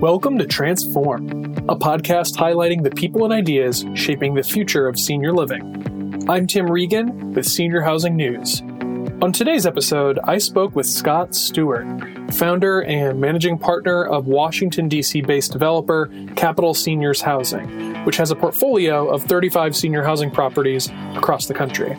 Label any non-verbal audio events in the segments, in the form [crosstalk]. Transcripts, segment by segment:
Welcome to Transform, a podcast highlighting the people and ideas shaping the future of senior living. I'm Tim Regan with Senior Housing News. On today's episode, I spoke with Scott Stewart, founder and managing partner of Washington, D.C. based developer Capital Seniors Housing, which has a portfolio of 35 senior housing properties across the country.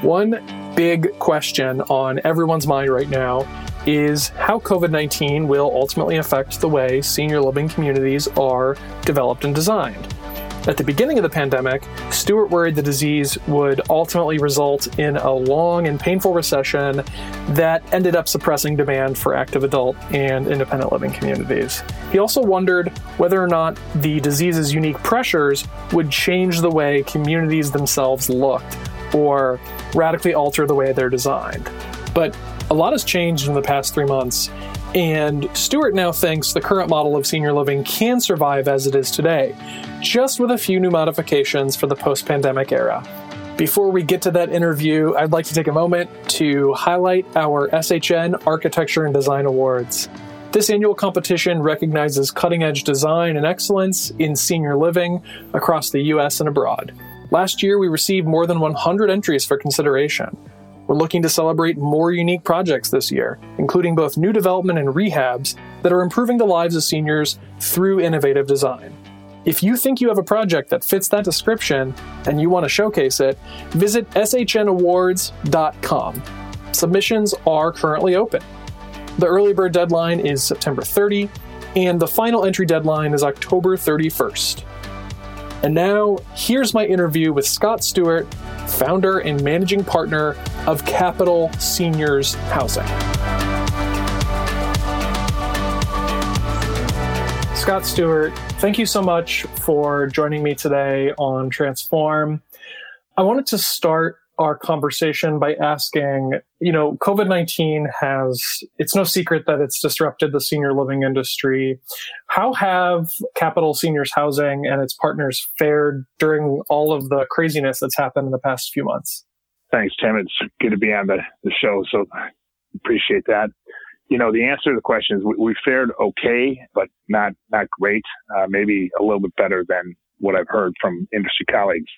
One big question on everyone's mind right now is how COVID 19 will ultimately affect the way senior living communities are developed and designed. At the beginning of the pandemic, Stewart worried the disease would ultimately result in a long and painful recession that ended up suppressing demand for active adult and independent living communities. He also wondered whether or not the disease's unique pressures would change the way communities themselves looked or radically alter the way they're designed. But a lot has changed in the past three months, and Stewart now thinks the current model of senior living can survive as it is today, just with a few new modifications for the post pandemic era. Before we get to that interview, I'd like to take a moment to highlight our SHN Architecture and Design Awards. This annual competition recognizes cutting edge design and excellence in senior living across the US and abroad. Last year, we received more than 100 entries for consideration. We're looking to celebrate more unique projects this year, including both new development and rehabs that are improving the lives of seniors through innovative design. If you think you have a project that fits that description and you want to showcase it, visit shnawards.com. Submissions are currently open. The early bird deadline is September 30, and the final entry deadline is October 31st. And now, here's my interview with Scott Stewart, founder and managing partner of Capital Seniors Housing. Scott Stewart, thank you so much for joining me today on Transform. I wanted to start our conversation by asking, you know, COVID 19 has, it's no secret that it's disrupted the senior living industry. How have Capital Seniors Housing and its partners fared during all of the craziness that's happened in the past few months? Thanks, Tim. It's good to be on the, the show. So appreciate that. You know, the answer to the question is we, we fared okay, but not, not great. Uh, maybe a little bit better than what I've heard from industry colleagues.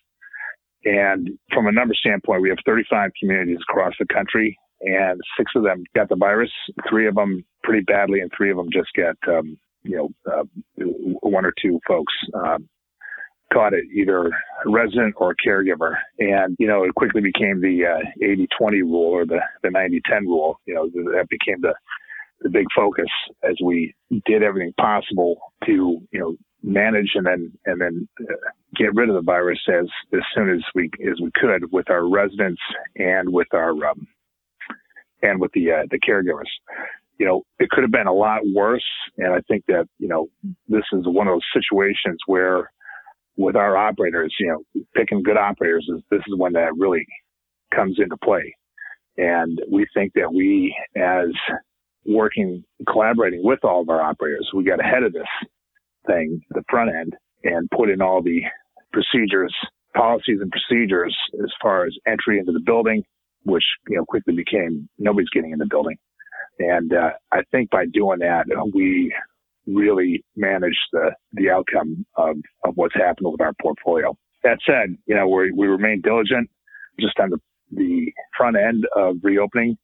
And from a number standpoint, we have 35 communities across the country, and six of them got the virus. Three of them pretty badly, and three of them just got, um, you know, uh, one or two folks um, caught it, either resident or a caregiver. And, you know, it quickly became the uh, 80 20 rule or the, the 90 10 rule. You know, that became the, the big focus as we did everything possible to, you know, manage and then and then uh, get rid of the virus as as soon as we as we could with our residents and with our um, and with the uh, the caregivers. You know, it could have been a lot worse, and I think that you know this is one of those situations where with our operators, you know, picking good operators is this is when that really comes into play. And we think that we, as working, collaborating with all of our operators, we got ahead of this thing, the front end, and put in all the procedures, policies and procedures as far as entry into the building, which, you know, quickly became nobody's getting in the building. And uh, I think by doing that, we really managed the, the outcome of, of what's happened with our portfolio. That said, you know, we, we remain diligent just on the, the front end of reopening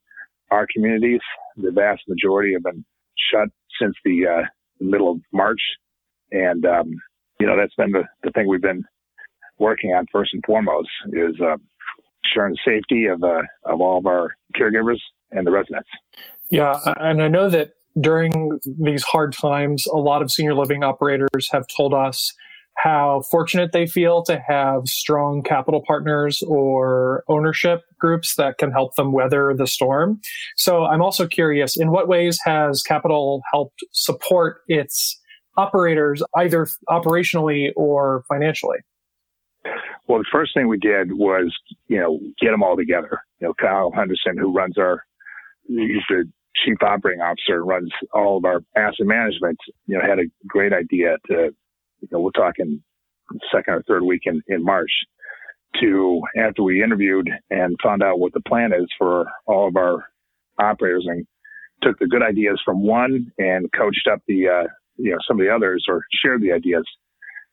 our communities. The vast majority have been shut since the uh, middle of March. And, um, you know, that's been the, the thing we've been working on first and foremost is uh, ensuring the safety of, uh, of all of our caregivers and the residents. Yeah. And I know that during these hard times, a lot of senior living operators have told us how fortunate they feel to have strong capital partners or ownership groups that can help them weather the storm. So I'm also curious, in what ways has capital helped support its operators, either operationally or financially? Well, the first thing we did was, you know, get them all together. You know, Kyle Henderson, who runs our, he's the chief operating officer, runs all of our asset management, you know, had a great idea to, you know, we're talking second or third week in, in March to, after we interviewed and found out what the plan is for all of our operators and took the good ideas from one and coached up the, uh, you know, some of the others or shared the ideas,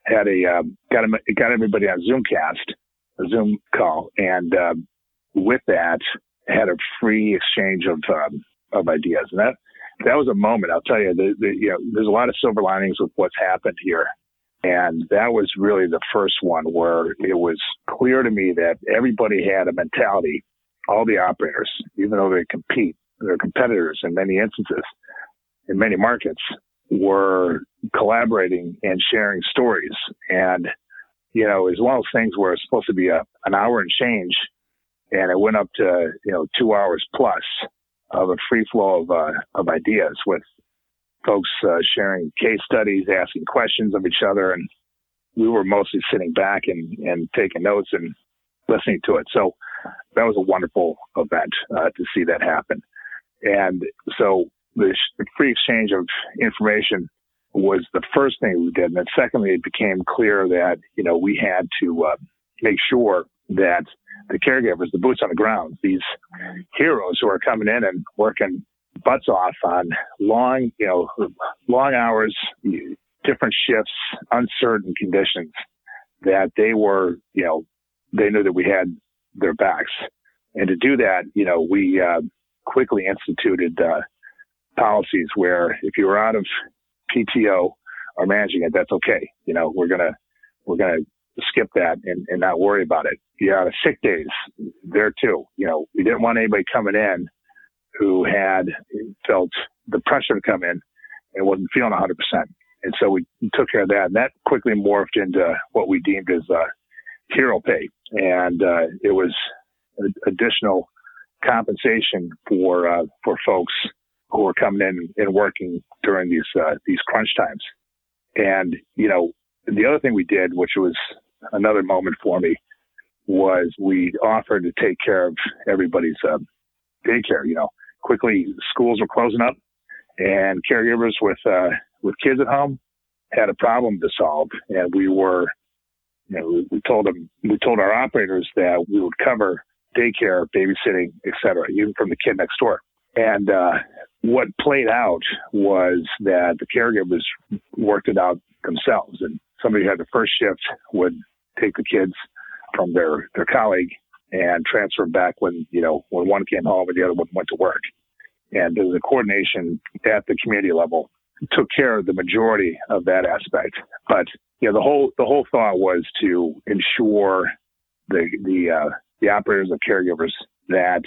had a, um, got, got everybody on Zoomcast, a Zoom call. And, um, with that, had a free exchange of, um, of ideas. And that, that was a moment. I'll tell you, the, the, you know, there's a lot of silver linings with what's happened here. And that was really the first one where it was clear to me that everybody had a mentality, all the operators, even though they compete, they're competitors in many instances, in many markets, were collaborating and sharing stories. And, you know, it's one of those things where it's supposed to be a, an hour and change, and it went up to, you know, two hours plus of a free flow of, uh, of ideas with folks uh, sharing case studies, asking questions of each other, and we were mostly sitting back and, and taking notes and listening to it. So that was a wonderful event uh, to see that happen. And so the free exchange of information was the first thing we did. And then secondly, it became clear that, you know, we had to uh, make sure that the caregivers, the boots on the ground, these heroes who are coming in and working butts off on long, you know, long hours, different shifts, uncertain conditions, that they were, you know, they knew that we had their backs. And to do that, you know, we uh, quickly instituted uh, policies where if you were out of PTO or managing it, that's okay. You know, we're gonna we're gonna skip that and, and not worry about it. You're out of sick days, there too. You know, we didn't want anybody coming in who had felt the pressure to come in and wasn't feeling 100%. And so we took care of that. And that quickly morphed into what we deemed as uh, hero pay. And uh, it was additional compensation for uh, for folks who were coming in and working during these uh, these crunch times. And you know, the other thing we did, which was another moment for me, was we offered to take care of everybody's uh, daycare. You know, quickly schools were closing up, and caregivers with uh, with kids at home had a problem to solve, and we were, you know, we told them, we told our operators that we would cover daycare, babysitting, etc., even from the kid next door. And uh, what played out was that the caregivers worked it out themselves, and somebody who had the first shift would take the kids from their their colleague and transfer them back when, you know, when one came home and the other one went to work. And the coordination at the community level took care of the majority of that aspect. But, you know, the whole, the whole thought was to ensure the, the, uh, the operators and caregivers that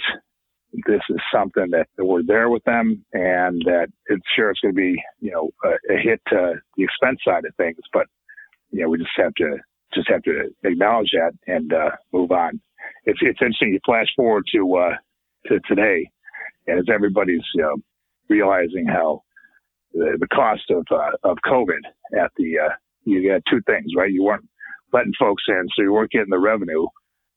this is something that, we're there with them and that it's sure it's going to be, you know, a, a hit to the expense side of things, but, you know, we just have to, just have to acknowledge that and, uh, move on it's it's interesting. You flash forward to uh, to today, and as everybody's you know, realizing how the, the cost of uh, of COVID at the uh, you got two things right. You weren't letting folks in, so you weren't getting the revenue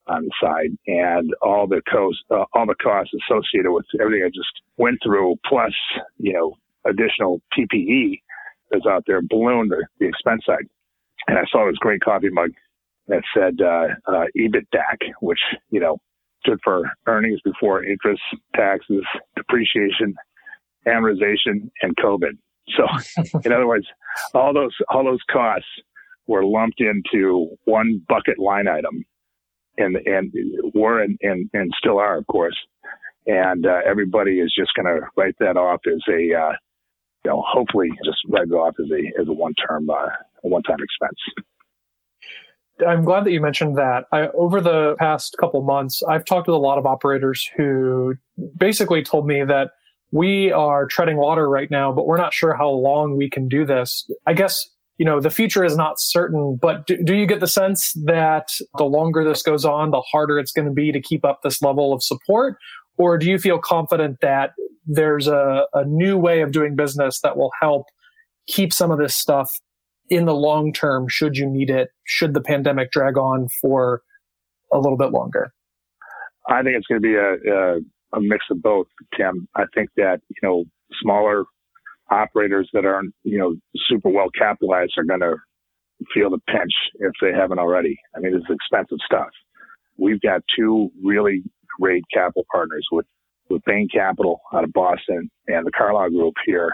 on the side, and all the cost uh, all the costs associated with everything I just went through, plus you know additional PPE that's out there ballooned the, the expense side. And I saw this great coffee mug that said uh, uh, EBITDAC, which you know stood for earnings before interest, taxes, depreciation, amortization, and COVID. So, [laughs] in other words, all those all those costs were lumped into one bucket line item, and and were and and, and still are, of course. And uh, everybody is just going to write that off as a, uh, you know, hopefully just write it off as a as a one term uh, one time expense. I'm glad that you mentioned that. I, over the past couple months, I've talked with a lot of operators who basically told me that we are treading water right now, but we're not sure how long we can do this. I guess, you know, the future is not certain, but do, do you get the sense that the longer this goes on, the harder it's going to be to keep up this level of support? Or do you feel confident that there's a, a new way of doing business that will help keep some of this stuff in the long term should you need it should the pandemic drag on for a little bit longer i think it's going to be a, a, a mix of both tim i think that you know smaller operators that aren't you know super well capitalized are going to feel the pinch if they haven't already. I mean it's expensive stuff. We've got two really great capital partners with with bain capital out of boston and the carlyle group here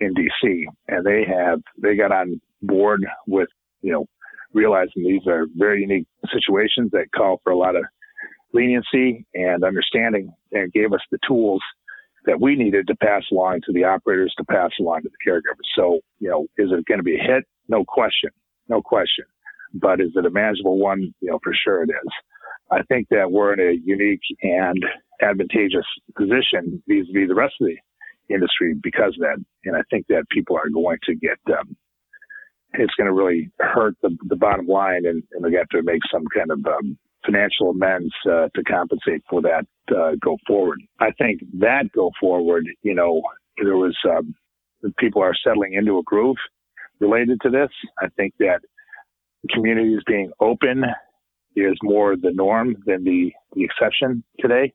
in DC, and they have they got on board with you know realizing these are very unique situations that call for a lot of leniency and understanding, and gave us the tools that we needed to pass along to the operators to pass along to the caregivers. So you know, is it going to be a hit? No question, no question. But is it a manageable one? You know, for sure it is. I think that we're in a unique and advantageous position vis-a-vis the rest of the industry because of that. And I think that people are going to get, um, it's going to really hurt the, the bottom line and, and they have to make some kind of um, financial amends uh, to compensate for that uh, go forward. I think that go forward, you know, there was um, people are settling into a groove related to this. I think that communities being open is more the norm than the, the exception today.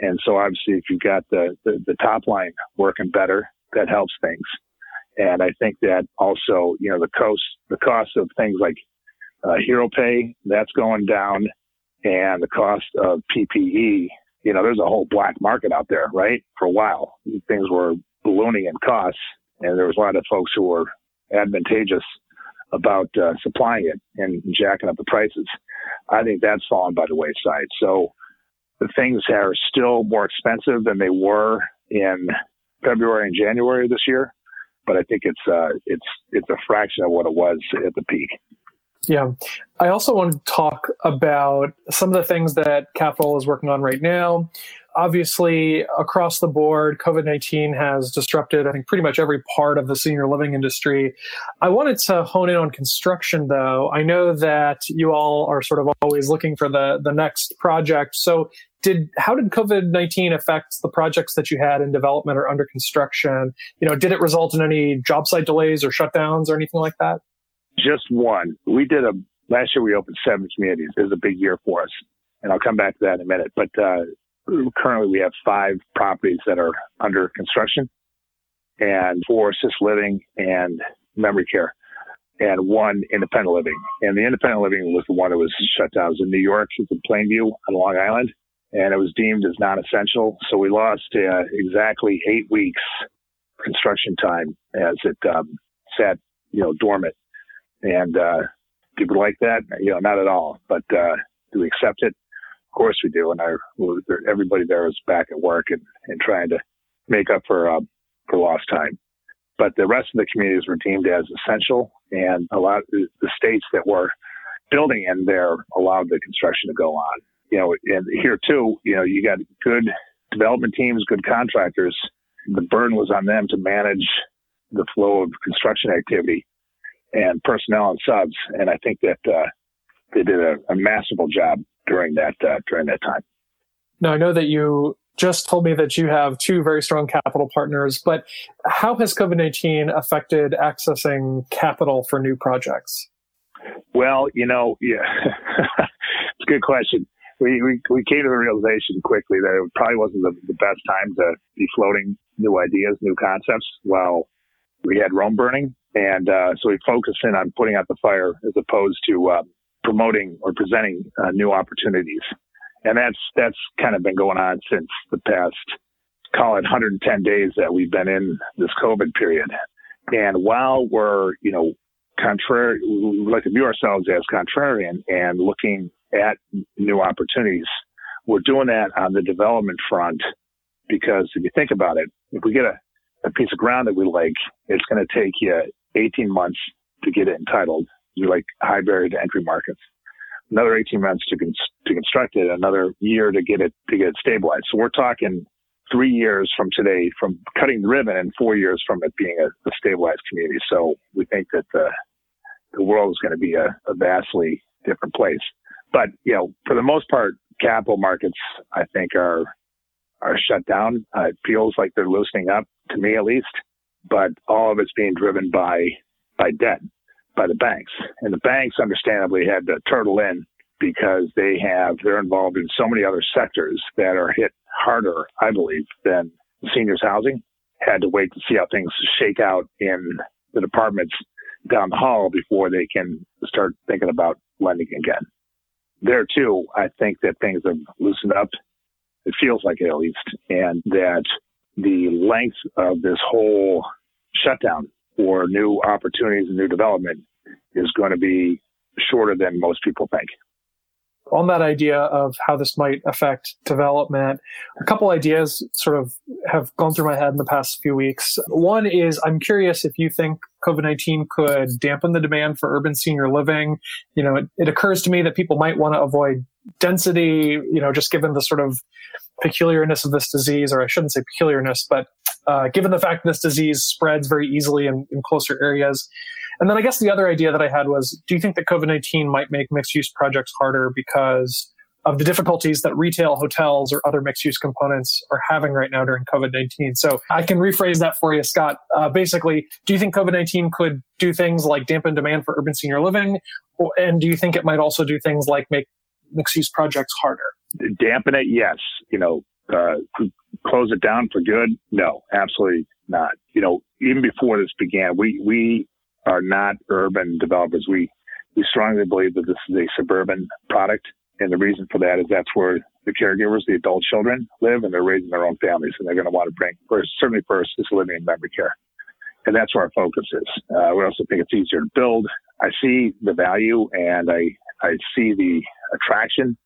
And so obviously if you've got the, the, the top line working better, that helps things. And I think that also, you know, the cost, the cost of things like uh, hero pay, that's going down and the cost of PPE, you know, there's a whole black market out there, right? For a while, things were ballooning in costs and there was a lot of folks who were advantageous about uh, supplying it and jacking up the prices. I think that's fallen by the wayside. So the things are still more expensive than they were in February and January this year, but I think it's uh, it's it's a fraction of what it was at the peak. Yeah. I also want to talk about some of the things that Capital is working on right now obviously, across the board, COVID 19 has disrupted, I think, pretty much every part of the senior living industry. I wanted to hone in on construction, though. I know that you all are sort of always looking for the, the next project. So, did how did COVID nineteen affect the projects that you had in development or under construction? You know, did it result in any job site delays or shutdowns or anything like that? Just one. We did a last year. We opened seven communities. It was a big year for us, and I'll come back to that in a minute. But uh, currently we have five properties that are under construction and four assisted living and memory care and one independent living. And the independent living was the one that was shut down. It was in New York. It's in Plainview on Long Island. And it was deemed as non-essential. So we lost uh, exactly eight weeks construction time as it um, sat, you know, dormant. And uh, people like that? You know, not at all. But uh, do we accept it? Of course we do, and our everybody there is back at work and, and trying to make up for uh, for lost time. But the rest of the communities were deemed as essential, and a lot of the states that were building in there allowed the construction to go on. You know, and here too, you know, you got good development teams, good contractors. The burden was on them to manage the flow of construction activity and personnel and subs. And I think that uh, they did a, a masterful job during that uh, during that time. Now I know that you just told me that you have two very strong capital partners, but how has COVID nineteen affected accessing capital for new projects? Well, you know, yeah, [laughs] it's a good question. We, we, we came to the realization quickly that it probably wasn't the, the best time to be floating new ideas, new concepts while we had Rome burning. And uh, so we focus in on putting out the fire as opposed to um, promoting or presenting uh, new opportunities. And that's, that's kind of been going on since the past, call it 110 days that we've been in this COVID period. And while we're, you know, contrary, we like to view ourselves as contrarian and looking at new opportunities, we're doing that on the development front because if you think about it, if we get a, a piece of ground that we like, it's going to take you 18 months to get it entitled You like high barrier to entry markets. Another 18 months to, con- to construct it, another year to get it to get it stabilized. So we're talking three years from today, from cutting the ribbon, and four years from it being a, a stabilized community. So we think that the the world is going to be a, a vastly different place. But you know, for the most part, capital markets I think are are shut down. Uh, it feels like they're loosening up to me at least, but all of it's being driven by by debt by the banks. And the banks understandably had to turtle in because they have, they're involved in so many other sectors that are hit harder, I believe, than seniors housing. Had to wait to see how things shake out in the departments down the hall before they can start thinking about lending again. There too, I think that things have loosened up. It feels like it at least, and that the length of this whole shutdown or new opportunities and new development is going to be shorter than most people think on that idea of how this might affect development, a couple ideas sort of have gone through my head in the past few weeks. One is I'm curious if you think COVID 19 could dampen the demand for urban senior living. You know, it, it occurs to me that people might want to avoid density, you know, just given the sort of peculiarness of this disease, or I shouldn't say peculiarness, but uh, given the fact that this disease spreads very easily in, in closer areas. And then I guess the other idea that I had was do you think that COVID 19 might make mixed use projects harder because of the difficulties that retail, hotels, or other mixed use components are having right now during COVID 19? So I can rephrase that for you, Scott. Uh, basically, do you think COVID 19 could do things like dampen demand for urban senior living? And do you think it might also do things like make mixed use projects harder? Dampen it, yes. You know, uh, close it down for good? No, absolutely not. You know, even before this began, we, we are not urban developers. We we strongly believe that this is a suburban product, and the reason for that is that's where the caregivers, the adult children, live, and they're raising their own families, and they're going to want to bring first, certainly first, is living in memory care, and that's where our focus is. Uh, we also think it's easier to build. I see the value, and I I see the attraction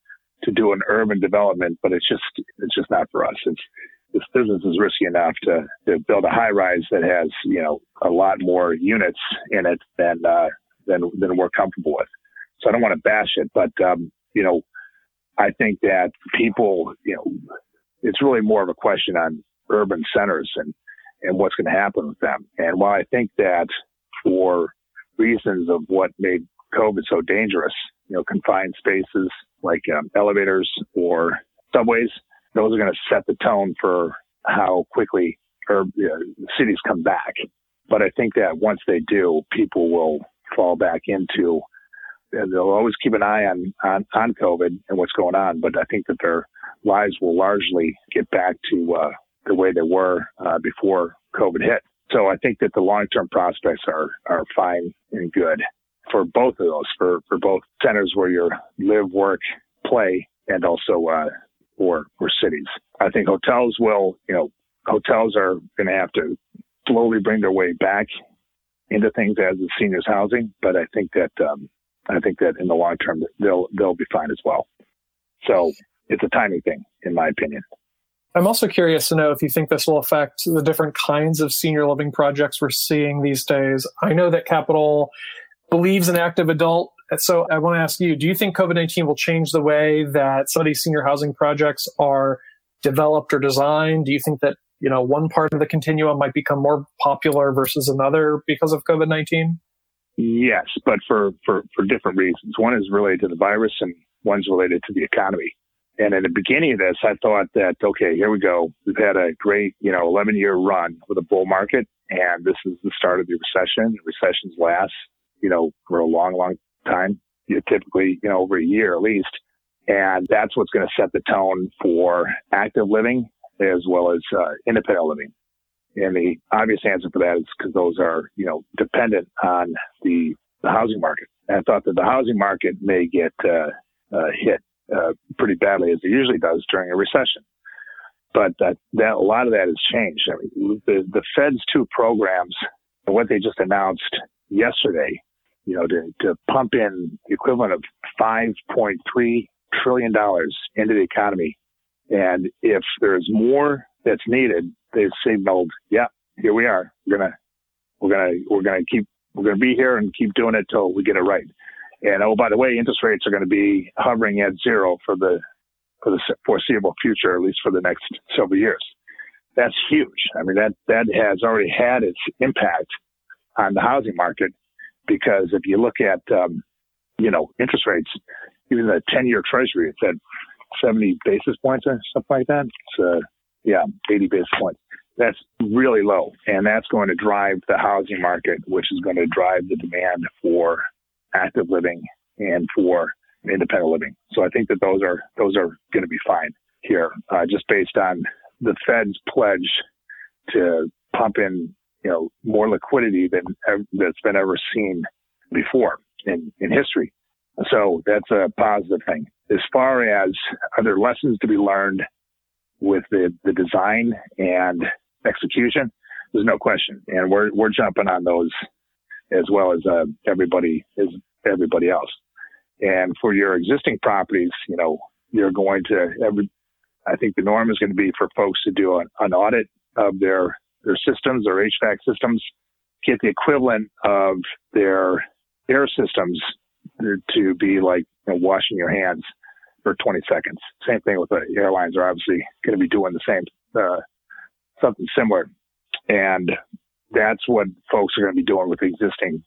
to do an urban development, but it's just it's just not for us. It's this business is risky enough to, to build a high rise that has, you know, a lot more units in it than, uh, than, than we're comfortable with. So I don't want to bash it, but, um, you know, I think that people, you know, it's really more of a question on urban centers and, and what's going to happen with them. And while I think that for reasons of what made COVID so dangerous, you know, confined spaces like um, elevators or subways, those are going to set the tone for how quickly or, cities come back. But I think that once they do, people will fall back into. They'll always keep an eye on, on on COVID and what's going on, but I think that their lives will largely get back to uh, the way they were uh, before COVID hit. So I think that the long term prospects are are fine and good for both of those for for both centers where you live, work, play, and also uh, for for cities. I think hotels will, you know, hotels are going to have to slowly bring their way back into things as the seniors housing, but I think that um, I think that in the long term they'll they'll be fine as well. So it's a timing thing, in my opinion. I'm also curious to know if you think this will affect the different kinds of senior living projects we're seeing these days. I know that Capital believes an active adult so I want to ask you, do you think COVID-19 will change the way that some of these senior housing projects are developed or designed? Do you think that, you know, one part of the continuum might become more popular versus another because of COVID-19? Yes, but for, for, for different reasons. One is related to the virus and one's related to the economy. And in the beginning of this, I thought that, okay, here we go. We've had a great, you know, 11 year run with a bull market. And this is the start of the recession. Recessions last, you know, for a long, long time, typically, you know, over a year at least. And that's what's going to set the tone for active living as well as uh, independent living. And the obvious answer for that is because those are, you know, dependent on the, the housing market. And I thought that the housing market may get uh, uh, hit uh, pretty badly as it usually does during a recession. But that, that a lot of that has changed. I mean, the, the Fed's two programs, what they just announced yesterday you know, to, to pump in the equivalent of $5.3 trillion into the economy. And if there's more that's needed, they've signaled, yeah, here we are. We're going to, we're going to, we're going to keep, we're going to be here and keep doing it till we get it right. And oh, by the way, interest rates are going to be hovering at zero for the, for the foreseeable future, at least for the next several years. That's huge. I mean, that, that has already had its impact on the housing market because if you look at um, you know interest rates, even the ten-year Treasury, it's at seventy basis points or something like that. It's uh, yeah, eighty basis points. That's really low, and that's going to drive the housing market, which is going to drive the demand for active living and for independent living. So I think that those are those are going to be fine here, uh, just based on the Fed's pledge to pump in you know, more liquidity than that's been ever seen before in, in history. So that's a positive thing. As far as are there lessons to be learned with the, the design and execution? there's no question, and we're we're jumping on those as well as uh, everybody is everybody else. And for your existing properties, you know, you're going to every. I think the norm is going to be for folks to do an, an audit of their their systems, their HVAC systems, get the equivalent of their air systems to be like you know, washing your hands for 20 seconds. Same thing with the airlines are obviously going to be doing the same, uh, something similar. And that's what folks are going to be doing with existing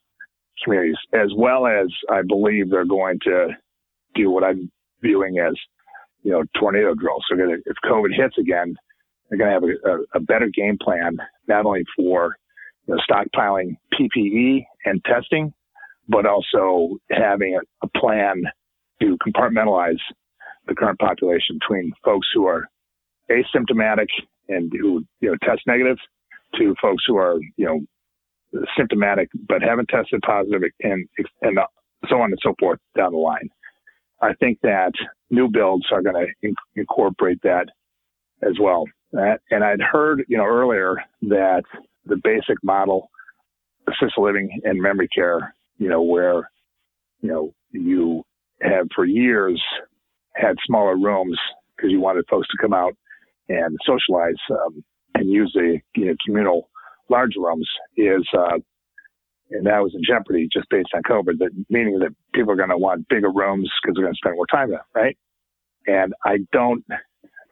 communities, as well as I believe they're going to do what I'm viewing as, you know, tornado drills. So if COVID hits again, they're going to have a, a, better game plan, not only for you know, stockpiling PPE and testing, but also having a, a plan to compartmentalize the current population between folks who are asymptomatic and who you know test negative to folks who are you know symptomatic but haven't tested positive and and so on and so forth down the line. I think that new builds are going to in- incorporate that as well. And I'd heard you know earlier that the basic model, assisted living and memory care, you know where you know you have for years had smaller rooms because you wanted folks to come out and socialize um, and use the you know, communal large rooms is, uh, and that was in jeopardy just based on COVID, that meaning that people are going to want bigger rooms because they're going to spend more time there, right? And I don't,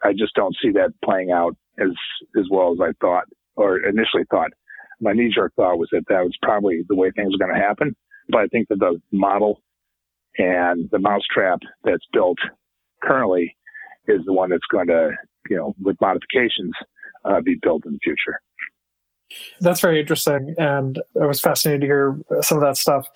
I just don't see that playing out as as well as I thought or initially thought. My knee jerk thought was that that was probably the way things are going to happen. But I think that the model and the mousetrap that's built currently is the one that's going to, you know, with modifications, uh, be built in the future. That's very interesting, and I was fascinated to hear some of that stuff.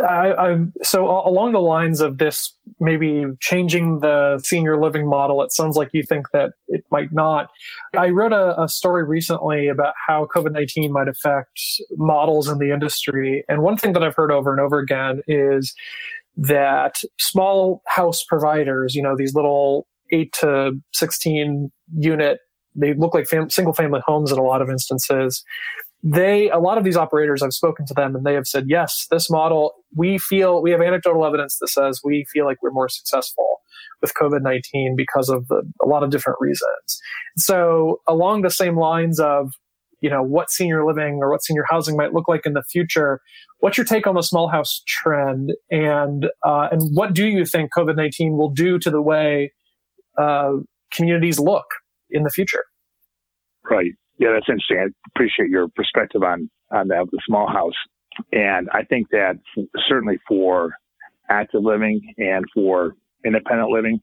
I, I, so along the lines of this, maybe changing the senior living model. It sounds like you think that it might not. I wrote a, a story recently about how COVID nineteen might affect models in the industry, and one thing that I've heard over and over again is that small house providers, you know, these little eight to 16 unit, they look like fam- single family homes in a lot of instances. They, a lot of these operators, I've spoken to them and they have said, yes, this model, we feel, we have anecdotal evidence that says we feel like we're more successful with COVID 19 because of the, a lot of different reasons. So, along the same lines of, you know, what senior living or what senior housing might look like in the future, What's your take on the small house trend, and uh, and what do you think COVID nineteen will do to the way uh, communities look in the future? Right. Yeah, that's interesting. I appreciate your perspective on on the small house, and I think that certainly for active living and for independent living,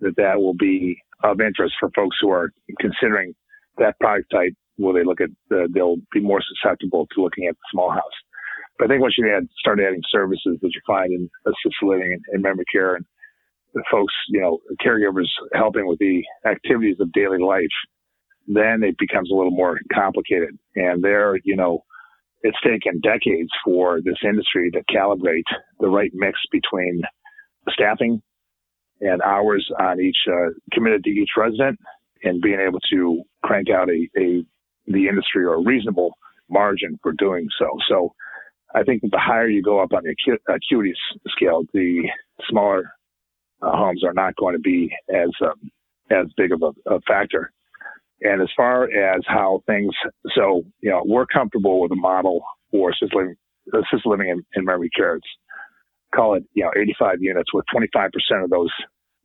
that that will be of interest for folks who are considering that product type. Will they look at the, they'll be more susceptible to looking at the small house. But I think once you add, start adding services that you find in assisted living and, and memory care and the folks, you know, caregivers helping with the activities of daily life, then it becomes a little more complicated. And there, you know, it's taken decades for this industry to calibrate the right mix between staffing and hours on each uh, committed to each resident and being able to crank out a, a the industry or a reasonable margin for doing so. So I think the higher you go up on the acuity scale, the smaller uh, homes are not going to be as um, as big of a, a, factor. And as far as how things, so you know, we're comfortable with a model for assisted living, assisted living in, in memory care. It's call it you know 85 units, with 25% of those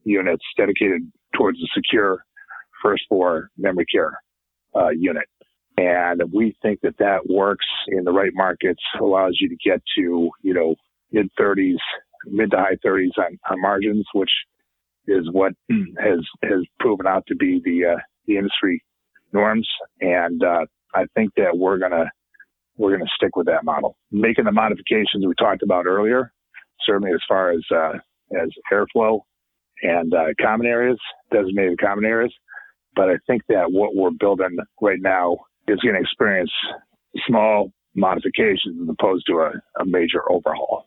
units dedicated towards a secure first floor memory care uh, unit. And we think that that works in the right markets, allows you to get to, you know, mid 30s, mid to high 30s on, on margins, which is what has, has proven out to be the, uh, the industry norms. And, uh, I think that we're going to, we're to stick with that model, making the modifications we talked about earlier, certainly as far as, uh, as airflow and, uh, common areas, designated common areas. But I think that what we're building right now is going to experience small modifications as opposed to a, a major overhaul.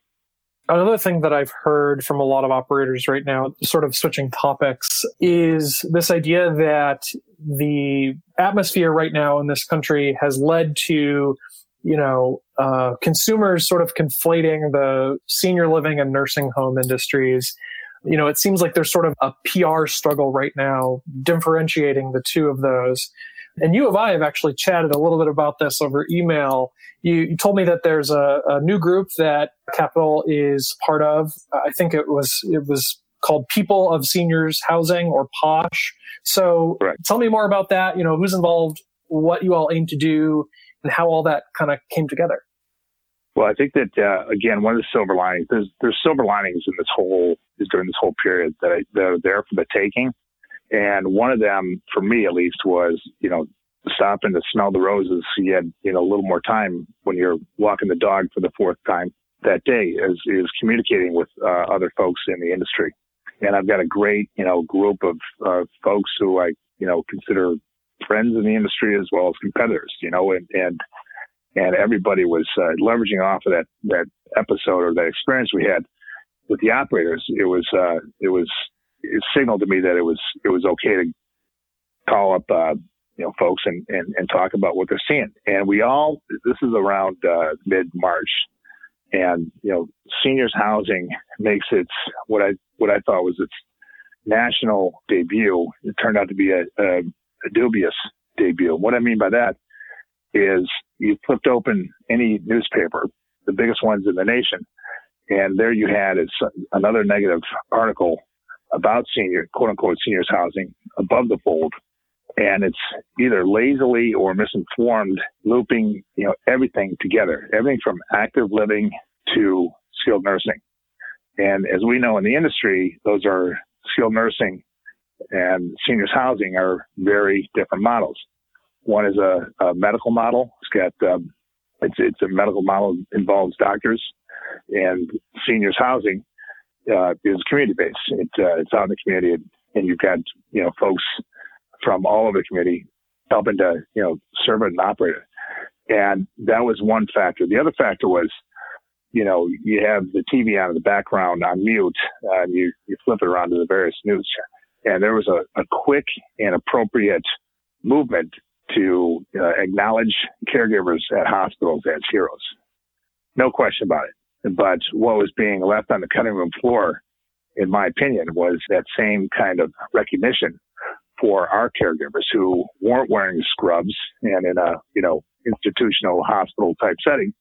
Another thing that I've heard from a lot of operators right now, sort of switching topics, is this idea that the atmosphere right now in this country has led to, you know, uh, consumers sort of conflating the senior living and nursing home industries. You know, it seems like there's sort of a PR struggle right now differentiating the two of those. And you and I have actually chatted a little bit about this over email. You, you told me that there's a, a, new group that Capital is part of. I think it was it was called People of Seniors Housing or POSH. So right. tell me more about that. You know, who's involved, what you all aim to do, and how all that kind of came together. Well, I think that uh, again, one of the silver linings there's there's silver linings in this whole during this whole period that, I, that are there for the taking. And one of them, for me at least, was, you know, stopping to smell the roses. So You had, you know, a little more time when you're walking the dog for the fourth time that day is, is communicating with uh, other folks in the industry. And I've got a great, you know, group of uh, folks who I, you know, consider friends in the industry as well as competitors, you know, and, and, and everybody was uh, leveraging off of that, that episode or that experience we had with the operators. It was, uh, it was it signaled to me that it was it was okay to call up uh, you know folks and, and and talk about what they're seeing. And we all this is around uh, mid March, and you know seniors housing makes its what I what I thought was its national debut. It turned out to be a, a, a dubious debut. What I mean by that is you flipped open any newspaper, the biggest ones in the nation, and there you had is another negative article about senior, quote unquote, seniors housing above the fold. And it's either lazily or misinformed, looping, you know, everything together, everything from active living to skilled nursing. And as we know in the industry, those are skilled nursing and seniors housing are very different models. One is a, a medical model. It's got, um, it's, it's a medical model involves doctors and seniors housing uh, is community based. It, uh, it's in the community, and, you've got you know folks from all over the community helping to you know serve it and operate it. And that was one factor. The other factor was, you know, you have the TV on in the background on mute, uh, and you you flip it around to the various news, and there was a, a quick and appropriate movement to uh, acknowledge caregivers at hospitals as heroes. No question about it. But what was being left on the cutting room floor, in my opinion, was that same kind of recognition for our caregivers who weren't wearing scrubs and in a, you know, institutional hospital type setting,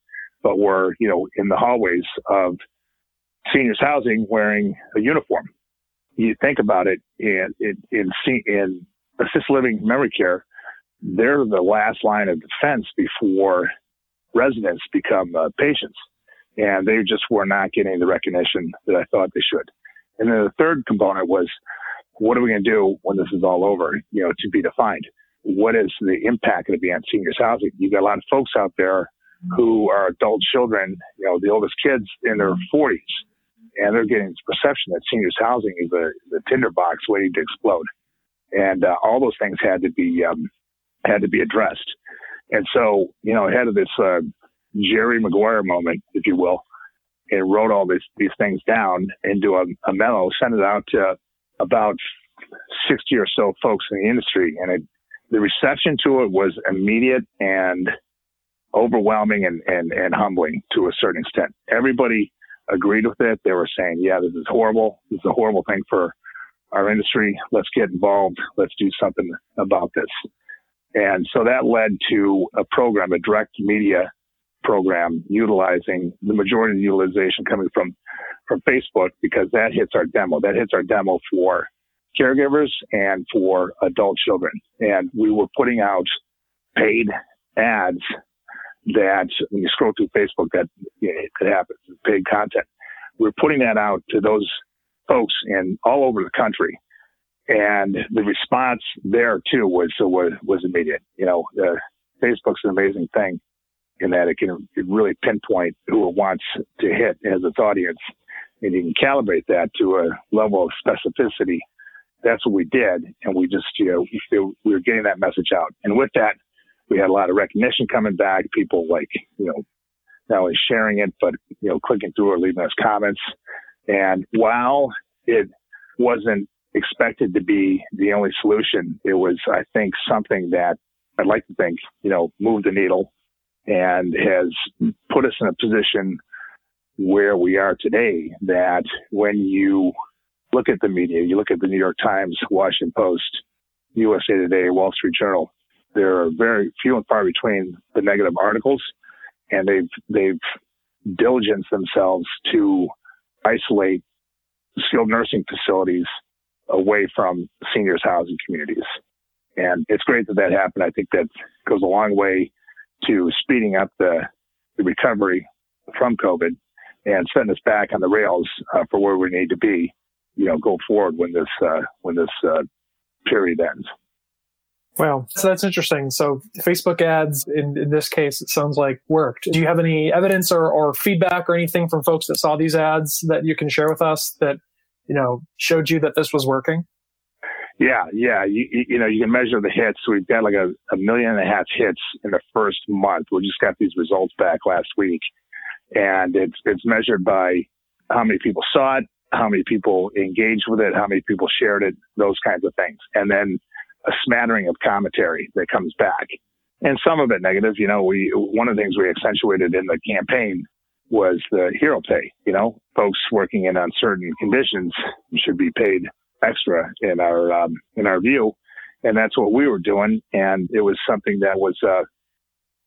but were, you know, in the hallways of seniors housing wearing a uniform. You think about it in, in, in, in assisted living memory care, they're the last line of defense before residents become uh, patients and they just were not getting the recognition that I thought they should. And then the third component was, what are we going to do when this is all over? You know, to be defined. What is the impact going to be on seniors housing? You've got a lot of folks out there who are adult children, you know, the oldest kids in their 40s, and they're getting this perception that seniors housing is a, a tinderbox waiting to explode. And uh, all those things had to be um, had to be addressed. And so, you know, ahead of this uh, Jerry Maguire moment, if you will, and wrote all these these things down into a, a memo, sent it out to about 60 or so folks in the industry. And it, the reception to it was immediate and overwhelming and, and, and humbling to a certain extent. Everybody agreed with it. They were saying, yeah, this is horrible. This is a horrible thing for our industry. Let's get involved. Let's do something about this. And so that led to a program, a direct media program utilizing the majority of the utilization coming from from Facebook because that hits our demo. That hits our demo for caregivers and for adult children. And we were putting out paid ads that when you scroll through Facebook, that it happens, paid content. We're putting that out to those folks in all over the country. And the response there too was, was, was immediate. You know, uh, Facebook's an amazing thing in that it can really pinpoint who it wants to hit as its audience. And you can calibrate that to a level of specificity. That's what we did. And we just, you know, we were getting that message out. And with that, we had a lot of recognition coming back. People like, you know, not only sharing it, but you know, clicking through or leaving us comments. And while it wasn't expected to be the only solution, it was, I think, something that I'd like to think, you know, moved the needle and has put us in a position where we are today that when you look at the media, you look at the New York Times, Washington Post, USA Today, Wall Street Journal, there are very few and far between the negative articles, and they've they've diligenced themselves to isolate skilled nursing facilities away from seniors housing communities. And it's great that that happened. I think that goes a long way to speeding up the, the recovery from COVID and setting us back on the rails uh, for where we need to be, you know, go forward when this uh, when this uh, period ends. Wow. So that's interesting. So Facebook ads in, in this case, it sounds like worked. Do you have any evidence or, or feedback or anything from folks that saw these ads that you can share with us that, you know, showed you that this was working? Yeah, yeah. You, you know, you can measure the hits. We've got like a, a million and a half hits in the first month. We just got these results back last week, and it's it's measured by how many people saw it, how many people engaged with it, how many people shared it, those kinds of things, and then a smattering of commentary that comes back, and some of it negative. You know, we one of the things we accentuated in the campaign was the hero pay. You know, folks working in uncertain conditions should be paid extra in our um, in our view, and that's what we were doing. And it was something that was, uh,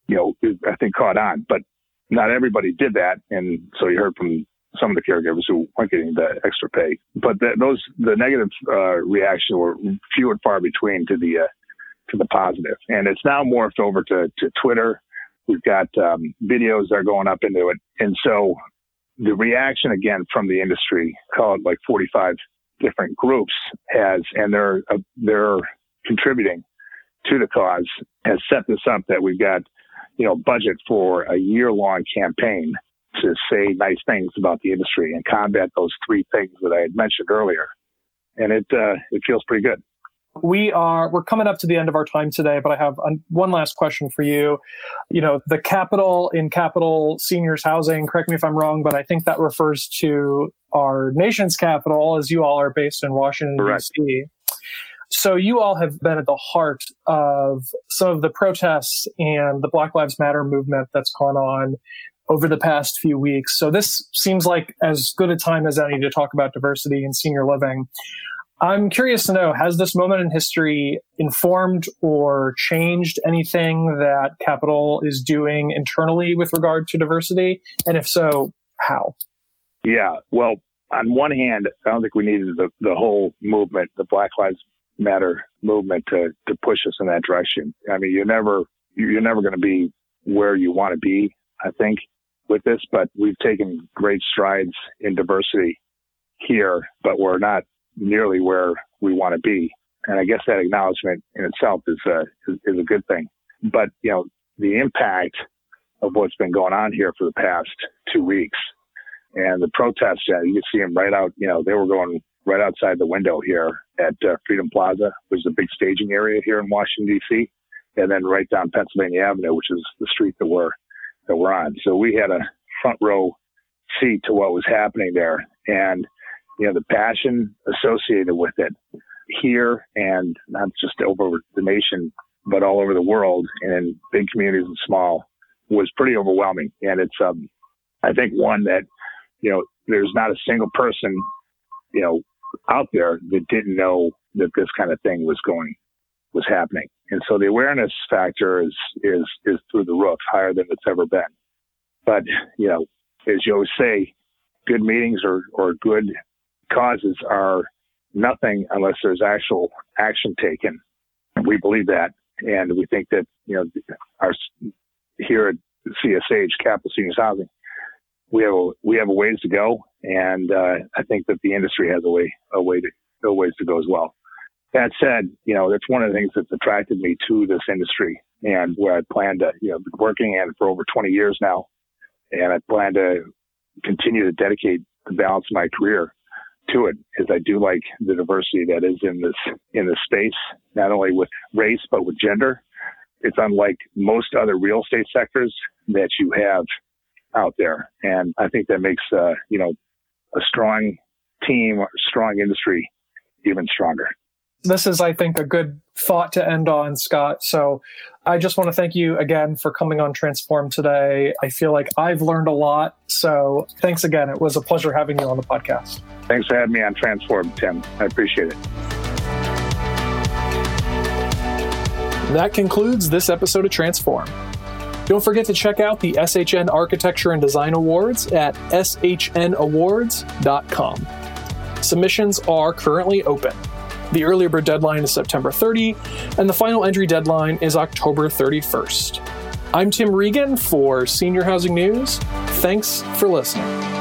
you know, I think caught on, but not everybody did that. And so you heard from some of the caregivers who weren't getting the extra pay, but the, those the negative uh, were few and far between to the uh, to the positive. And it's now morphed over to to Twitter. We've got um, videos that are going up into it, and so the reaction again from the industry, call it like 45 different groups has, and they're uh, they're contributing to the cause, has set this up that we've got you know budget for a year long campaign to say nice things about the industry and combat those three things that I had mentioned earlier, and it uh, it feels pretty good. We are we're coming up to the end of our time today, but I have one last question for you. You know, the capital in capital seniors housing. Correct me if I'm wrong, but I think that refers to our nation's capital, as you all are based in Washington D.C. So you all have been at the heart of some of the protests and the Black Lives Matter movement that's gone on over the past few weeks. So this seems like as good a time as any to talk about diversity in senior living. I'm curious to know, has this moment in history informed or changed anything that Capital is doing internally with regard to diversity? And if so, how? Yeah. Well, on one hand, I don't think we needed the, the whole movement, the Black Lives Matter movement to, to push us in that direction. I mean, you're never, you're never going to be where you want to be, I think, with this, but we've taken great strides in diversity here, but we're not nearly where we want to be. And I guess that acknowledgement in itself is a, is, is a good thing. But, you know, the impact of what's been going on here for the past two weeks and the protests, uh, you can see them right out, you know, they were going right outside the window here at uh, Freedom Plaza. There's a big staging area here in Washington, D.C., and then right down Pennsylvania Avenue, which is the street that we're, that we're on. So we had a front row seat to what was happening there. And you know, the passion associated with it here and not just over the nation, but all over the world and in big communities and small was pretty overwhelming. And it's, um, I think one that, you know, there's not a single person, you know, out there that didn't know that this kind of thing was going, was happening. And so the awareness factor is, is, is through the roof, higher than it's ever been. But, you know, as you always say, good meetings or, or good causes are nothing unless there's actual action taken. We believe that, and we think that you know our here at CSH Capital Seniors Housing, we have a, we have a ways to go, and uh, I think that the industry has a way a way to a ways to go as well. That said, you know that's one of the things that's attracted me to this industry, and where I plan to you know been working in for over 20 years now, and I plan to continue to dedicate the balance of my career to it, is I do like the diversity that is in this in this space, not only with race but with gender. It's unlike most other real estate sectors that you have out there. And I think that makes, uh, you know, a strong team, strong industry even stronger. This is, I think, a good thought to end on, Scott. So I just want to thank you again for coming on Transform today. I feel like I've learned a lot. So thanks again. It was a pleasure having you on the podcast. Thanks for having me on Transform, Tim. I appreciate it. That concludes this episode of Transform. Don't forget to check out the SHN Architecture and Design Awards at shnawards.com. Submissions are currently open. The early bird deadline is September 30, and the final entry deadline is October 31st. I'm Tim Regan for Senior Housing News. Thanks for listening.